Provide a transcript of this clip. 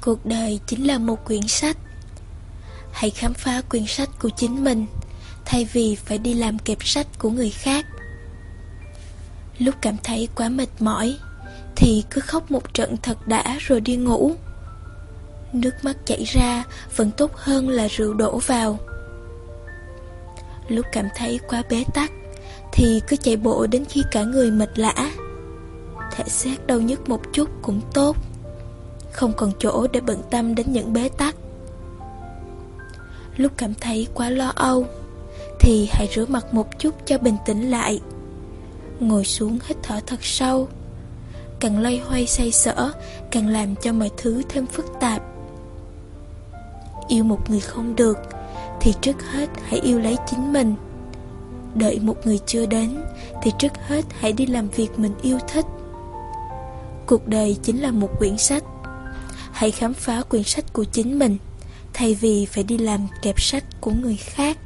Cuộc đời chính là một quyển sách. Hãy khám phá quyển sách của chính mình, Thay vì phải đi làm kẹp sách của người khác. Lúc cảm thấy quá mệt mỏi, Thì cứ khóc một trận thật đã rồi đi ngủ. Nước mắt chảy ra vẫn tốt hơn là rượu đổ vào. Lúc cảm thấy quá bế tắc, Thì cứ chạy bộ đến khi cả người mệt lã. Thể xác đau nhức một chút cũng tốt. Không còn chỗ để bận tâm đến những bế tắc. Lúc cảm thấy quá lo âu, Thì hãy rửa mặt một chút cho bình tĩnh lại. Ngồi xuống hít thở thật sâu. Càng loay hoay say sỡ, Càng làm cho mọi thứ thêm phức tạp. Yêu một người không được, Thì trước hết hãy yêu lấy chính mình. Đợi một người chưa đến, Thì trước hết hãy đi làm việc mình yêu thích. Cuộc đời chính là một quyển sách. Hãy khám phá quyển sách của chính mình, Thay vì phải đi làm kẹp sách của người khác.